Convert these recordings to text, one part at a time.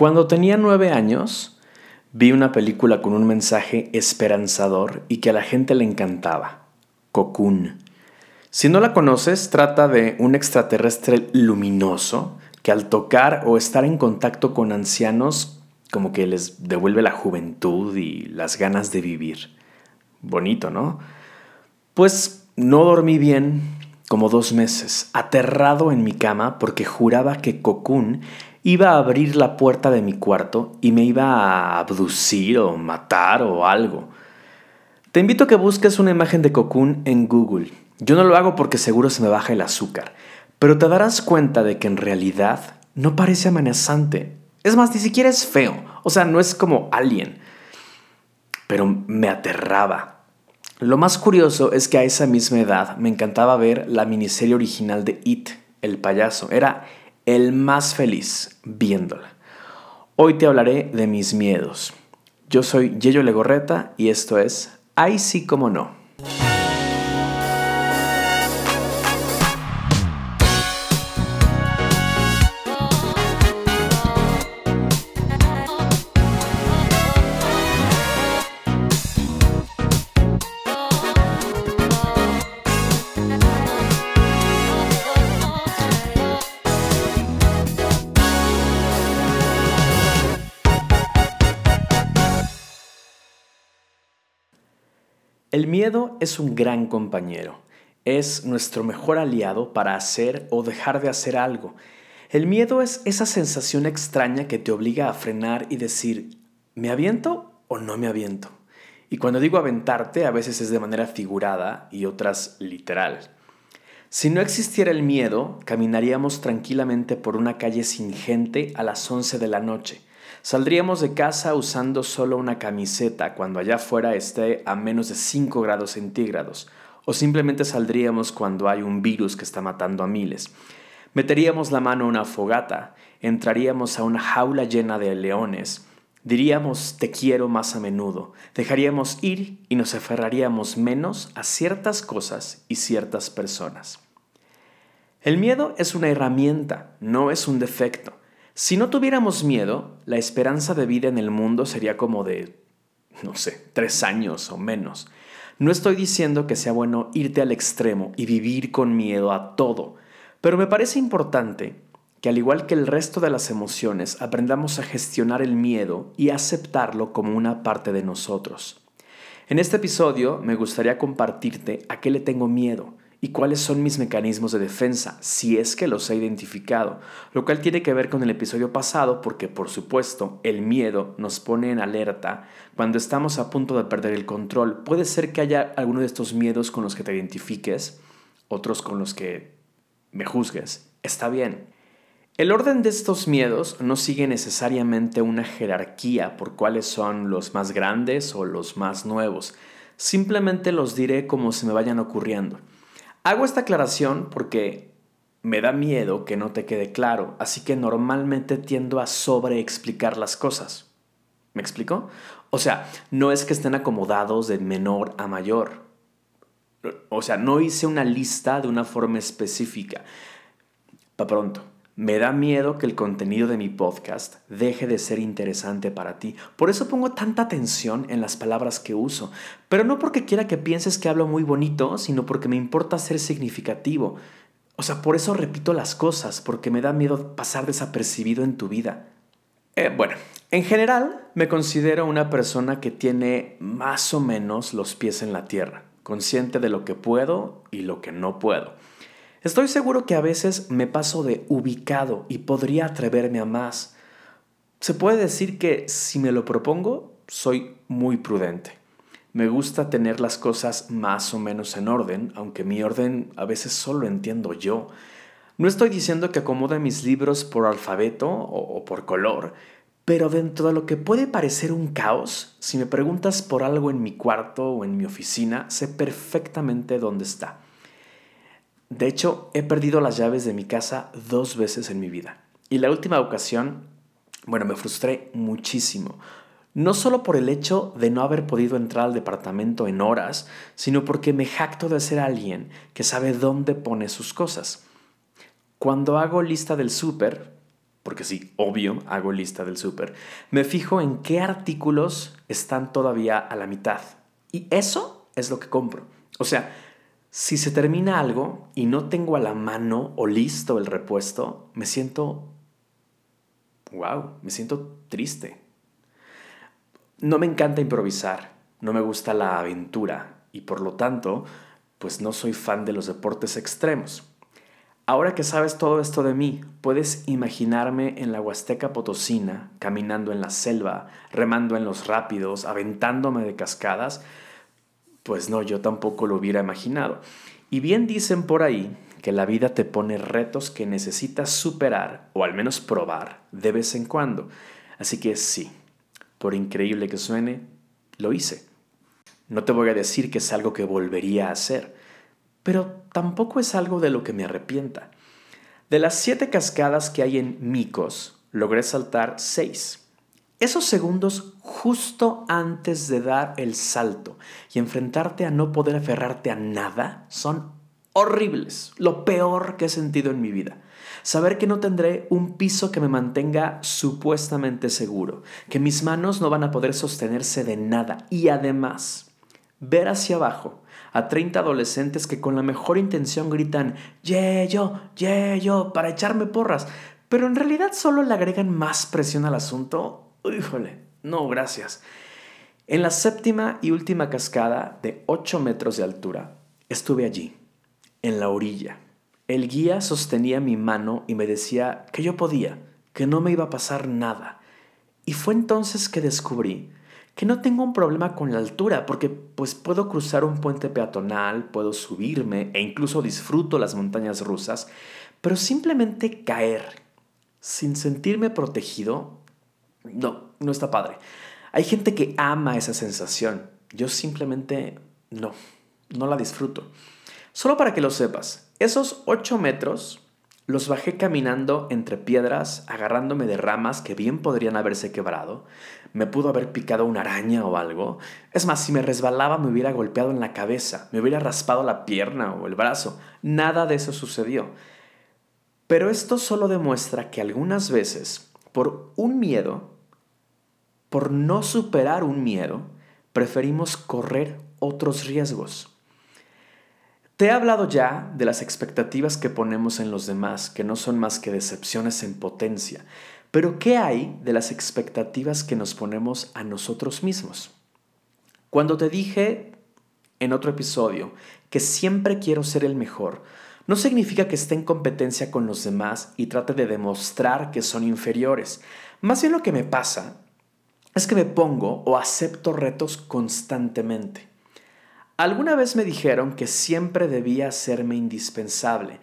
Cuando tenía nueve años, vi una película con un mensaje esperanzador y que a la gente le encantaba, Cocoon. Si no la conoces, trata de un extraterrestre luminoso que al tocar o estar en contacto con ancianos como que les devuelve la juventud y las ganas de vivir. Bonito, ¿no? Pues no dormí bien como dos meses, aterrado en mi cama porque juraba que Cocoon iba a abrir la puerta de mi cuarto y me iba a abducir o matar o algo. Te invito a que busques una imagen de Cocoon en Google. Yo no lo hago porque seguro se me baja el azúcar, pero te darás cuenta de que en realidad no parece amenazante. Es más, ni siquiera es feo. O sea, no es como alien. Pero me aterraba. Lo más curioso es que a esa misma edad me encantaba ver la miniserie original de It, el payaso. Era el más feliz viéndola. Hoy te hablaré de mis miedos. Yo soy Yello Legorreta y esto es Ay sí como no. El miedo es un gran compañero. Es nuestro mejor aliado para hacer o dejar de hacer algo. El miedo es esa sensación extraña que te obliga a frenar y decir, ¿me aviento o no me aviento? Y cuando digo aventarte, a veces es de manera figurada y otras literal. Si no existiera el miedo, caminaríamos tranquilamente por una calle sin gente a las 11 de la noche Saldríamos de casa usando solo una camiseta cuando allá afuera esté a menos de 5 grados centígrados, o simplemente saldríamos cuando hay un virus que está matando a miles. Meteríamos la mano en una fogata, entraríamos a una jaula llena de leones, diríamos te quiero más a menudo, dejaríamos ir y nos aferraríamos menos a ciertas cosas y ciertas personas. El miedo es una herramienta, no es un defecto. Si no tuviéramos miedo, la esperanza de vida en el mundo sería como de, no sé, tres años o menos. No estoy diciendo que sea bueno irte al extremo y vivir con miedo a todo, pero me parece importante que al igual que el resto de las emociones, aprendamos a gestionar el miedo y aceptarlo como una parte de nosotros. En este episodio me gustaría compartirte a qué le tengo miedo, y cuáles son mis mecanismos de defensa, si es que los he identificado, lo cual tiene que ver con el episodio pasado porque por supuesto el miedo nos pone en alerta cuando estamos a punto de perder el control. Puede ser que haya alguno de estos miedos con los que te identifiques, otros con los que me juzgues. Está bien. El orden de estos miedos no sigue necesariamente una jerarquía por cuáles son los más grandes o los más nuevos. Simplemente los diré como se me vayan ocurriendo. Hago esta aclaración porque me da miedo que no te quede claro, así que normalmente tiendo a sobreexplicar las cosas. ¿Me explico? O sea, no es que estén acomodados de menor a mayor. O sea, no hice una lista de una forma específica. Para pronto. Me da miedo que el contenido de mi podcast deje de ser interesante para ti. Por eso pongo tanta atención en las palabras que uso. Pero no porque quiera que pienses que hablo muy bonito, sino porque me importa ser significativo. O sea, por eso repito las cosas, porque me da miedo pasar desapercibido en tu vida. Eh, bueno, en general me considero una persona que tiene más o menos los pies en la tierra, consciente de lo que puedo y lo que no puedo. Estoy seguro que a veces me paso de ubicado y podría atreverme a más. Se puede decir que si me lo propongo, soy muy prudente. Me gusta tener las cosas más o menos en orden, aunque mi orden a veces solo entiendo yo. No estoy diciendo que acomode mis libros por alfabeto o, por color, pero dentro de lo que puede parecer un caos, si me preguntas por algo en mi cuarto o en mi oficina, sé perfectamente dónde está. De hecho, he perdido las llaves de mi casa dos veces en mi vida. Y la última ocasión, bueno, me frustré muchísimo. No solo por el hecho de no haber podido entrar al departamento en horas, sino porque me jacto de ser alguien que sabe dónde pone sus cosas. Cuando hago lista del súper, porque sí, obvio, hago lista del súper, me fijo en qué artículos están todavía a la mitad. Y eso es lo que compro. O sea, si se termina algo y no tengo a la mano o listo el repuesto, me siento, wow, me siento triste. No me encanta improvisar, no me gusta la aventura y por lo tanto, pues no soy fan de los deportes extremos. Ahora que sabes todo esto de mí, puedes imaginarme en la Huasteca Potosina, caminando en la selva, remando en los rápidos, aventándome de cascadas, pues no, yo tampoco lo hubiera imaginado. Y bien dicen por ahí que la vida te pone retos que necesitas superar o al menos probar de vez en cuando. Así que sí, por increíble que suene, lo hice. No te voy a decir que es algo que volvería a hacer, pero tampoco es algo de lo que me arrepienta. De las siete cascadas que hay en Micos, logré saltar seis. Esos segundos justo antes de dar el salto y enfrentarte a no poder aferrarte a nada son horribles, lo peor que he sentido en mi vida. Saber que no tendré un piso que me mantenga supuestamente seguro, que mis manos no van a poder sostenerse de nada y además ver hacia abajo a 30 adolescentes que con la mejor intención gritan ¡Ye yo! ¡Ye yo! para echarme porras, pero en realidad solo le agregan más presión al asunto híjole, no, gracias. En la séptima y última cascada de 8 metros de altura, estuve allí, en la orilla. El guía sostenía mi mano y me decía que yo podía, que no me iba a pasar nada. Y fue entonces que descubrí que no tengo un problema con la altura, porque pues puedo cruzar un puente peatonal, puedo subirme e incluso disfruto las montañas rusas, pero simplemente caer sin sentirme protegido no, no está padre. Hay gente que ama esa sensación. Yo simplemente no, no la disfruto. Solo para que lo sepas, esos 8 metros los bajé caminando entre piedras, agarrándome de ramas que bien podrían haberse quebrado. Me pudo haber picado una araña o algo. Es más, si me resbalaba me hubiera golpeado en la cabeza, me hubiera raspado la pierna o el brazo. Nada de eso sucedió. Pero esto solo demuestra que algunas veces, por un miedo, por no superar un miedo, preferimos correr otros riesgos. Te he hablado ya de las expectativas que ponemos en los demás, que no son más que decepciones en potencia, pero ¿qué hay de las expectativas que nos ponemos a nosotros mismos? Cuando te dije en otro episodio que siempre quiero ser el mejor, no significa que esté en competencia con los demás y trate de demostrar que son inferiores. Más bien lo que me pasa es que me pongo o acepto retos constantemente. Alguna vez me dijeron que siempre debía hacerme indispensable,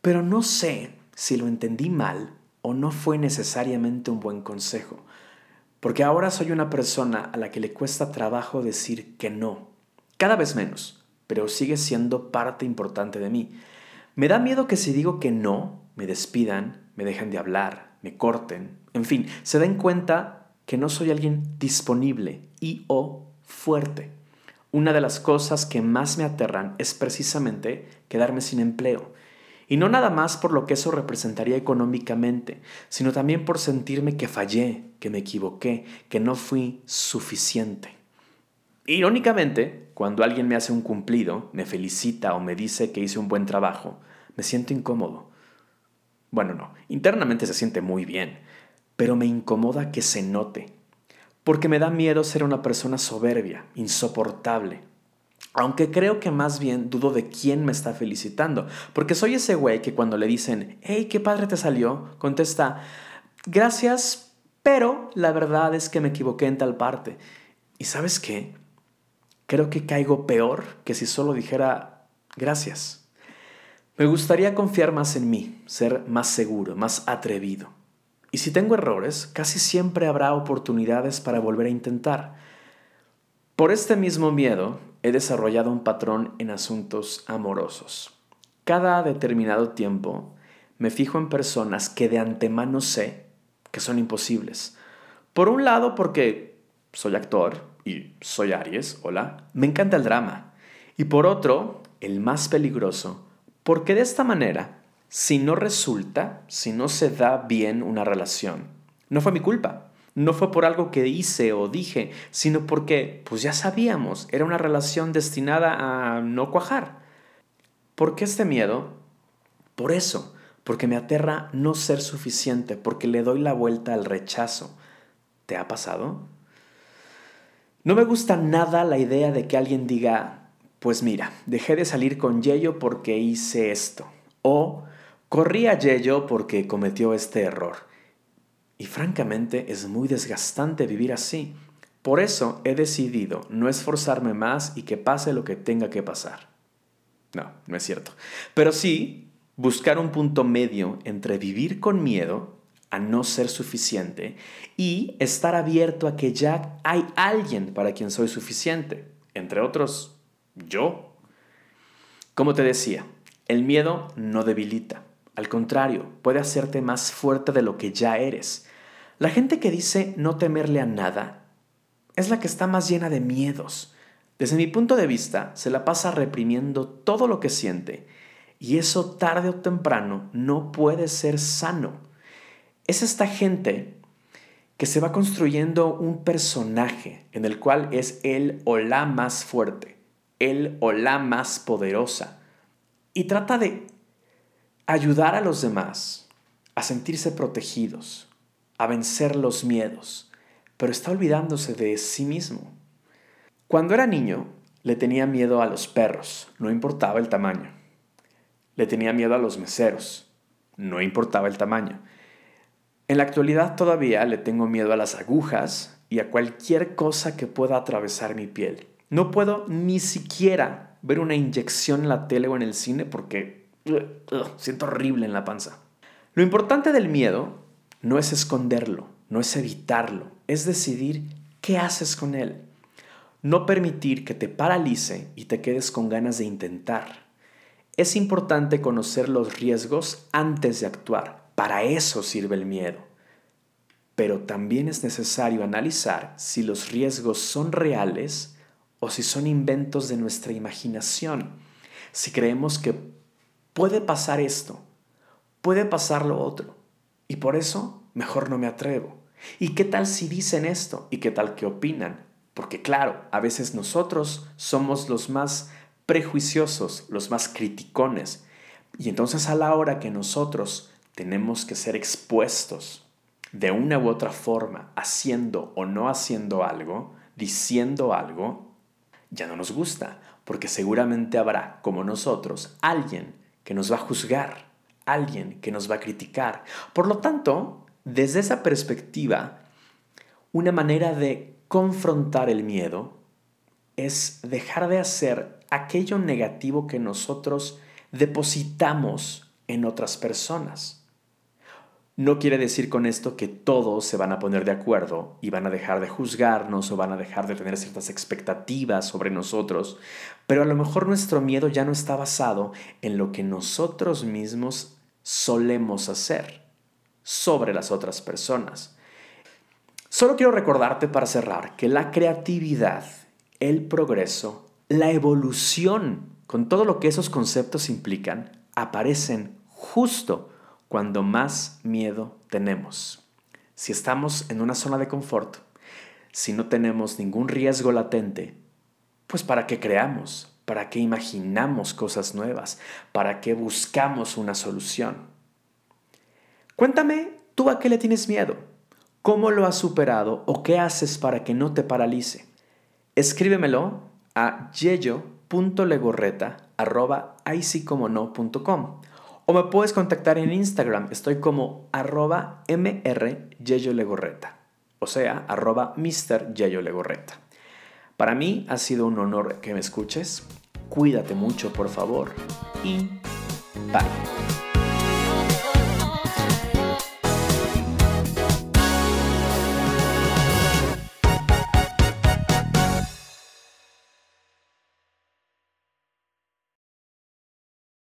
pero no sé si lo entendí mal o no fue necesariamente un buen consejo, porque ahora soy una persona a la que le cuesta trabajo decir que no, cada vez menos, pero sigue siendo parte importante de mí. Me da miedo que si digo que no, me despidan, me dejen de hablar, me corten, en fin, se den cuenta que no soy alguien disponible y o fuerte. Una de las cosas que más me aterran es precisamente quedarme sin empleo. Y no nada más por lo que eso representaría económicamente, sino también por sentirme que fallé, que me equivoqué, que no fui suficiente. Irónicamente, cuando alguien me hace un cumplido, me felicita o me dice que hice un buen trabajo, me siento incómodo. Bueno, no, internamente se siente muy bien, pero me incomoda que se note, porque me da miedo ser una persona soberbia, insoportable. Aunque creo que más bien dudo de quién me está felicitando, porque soy ese güey que cuando le dicen, hey, qué padre te salió, contesta, gracias, pero la verdad es que me equivoqué en tal parte. ¿Y sabes qué? Creo que caigo peor que si solo dijera, gracias. Me gustaría confiar más en mí, ser más seguro, más atrevido. Y si tengo errores, casi siempre habrá oportunidades para volver a intentar. Por este mismo miedo, he desarrollado un patrón en asuntos amorosos. Cada determinado tiempo me fijo en personas que de antemano sé que son imposibles. Por un lado, porque soy actor y soy Aries, hola, me encanta el drama. Y por otro, el más peligroso, porque de esta manera si no resulta, si no se da bien una relación, no fue mi culpa. No fue por algo que hice o dije, sino porque, pues ya sabíamos, era una relación destinada a no cuajar. ¿Por qué este miedo? Por eso, porque me aterra no ser suficiente, porque le doy la vuelta al rechazo. ¿Te ha pasado? No me gusta nada la idea de que alguien diga, pues mira, dejé de salir con Yello porque hice esto. O corrí a Yello porque cometió este error. Y francamente es muy desgastante vivir así. Por eso he decidido no esforzarme más y que pase lo que tenga que pasar. No, no es cierto. Pero sí buscar un punto medio entre vivir con miedo a no ser suficiente y estar abierto a que ya hay alguien para quien soy suficiente. Entre otros, yo. Como te decía, el miedo no debilita. Al contrario, puede hacerte más fuerte de lo que ya eres. La gente que dice no temerle a nada es la que está más llena de miedos. Desde mi punto de vista, se la pasa reprimiendo todo lo que siente y eso tarde o temprano no puede ser sano. Es esta gente que se va construyendo un personaje en el cual es él o la más fuerte, él o la más poderosa y trata de ayudar a los demás a sentirse protegidos, a vencer los miedos, pero está olvidándose de sí mismo. Cuando era niño, le tenía miedo a los perros, no importaba el tamaño. Le tenía miedo a los meseros, no importaba el tamaño. En la actualidad todavía le tengo miedo a las agujas y a cualquier cosa que pueda atravesar mi piel. No puedo ni siquiera ver una inyección en la tele o en el cine porque siento horrible en la panza. Lo importante del miedo no es esconderlo, no es evitarlo, es decidir qué haces con él. No permitir que te paralice y te quedes con ganas de intentar. Es importante conocer los riesgos antes de actuar. Para eso sirve el miedo. Pero también es necesario analizar si los riesgos son reales o si son inventos de nuestra imaginación. Si creemos que puede pasar esto, puede pasar lo otro, y por eso mejor no me atrevo. ¿Y qué tal si dicen esto? ¿Y qué tal que opinan? Porque claro, a veces nosotros somos los más prejuiciosos, los más criticones. Y entonces a la hora que nosotros tenemos que ser expuestos de una u otra forma, haciendo o no haciendo algo, diciendo algo, ya no nos gusta, porque seguramente habrá, como nosotros, alguien que nos va a juzgar, alguien que nos va a criticar. Por lo tanto, desde esa perspectiva, una manera de confrontar el miedo es dejar de hacer aquello negativo que nosotros depositamos en otras personas. No quiere decir con esto que todos se van a poner de acuerdo y van a dejar de juzgarnos o van a dejar de tener ciertas expectativas sobre nosotros, pero a lo mejor nuestro miedo ya no está basado en lo que nosotros mismos solemos hacer sobre las otras personas. Solo quiero recordarte para cerrar que la creatividad, el progreso, la evolución, con todo lo que esos conceptos implican, aparecen justo cuando más miedo tenemos. Si estamos en una zona de confort, si no tenemos ningún riesgo latente, pues para qué creamos, para qué imaginamos cosas nuevas, para qué buscamos una solución. Cuéntame, ¿tú a qué le tienes miedo? ¿Cómo lo has superado o qué haces para que no te paralice? Escríbemelo a yeyo.legorreta.com o me puedes contactar en Instagram. Estoy como arroba mryeyolegorreta, o sea, arroba. Para mí ha sido un honor que me escuches. Cuídate mucho, por favor. Y bye.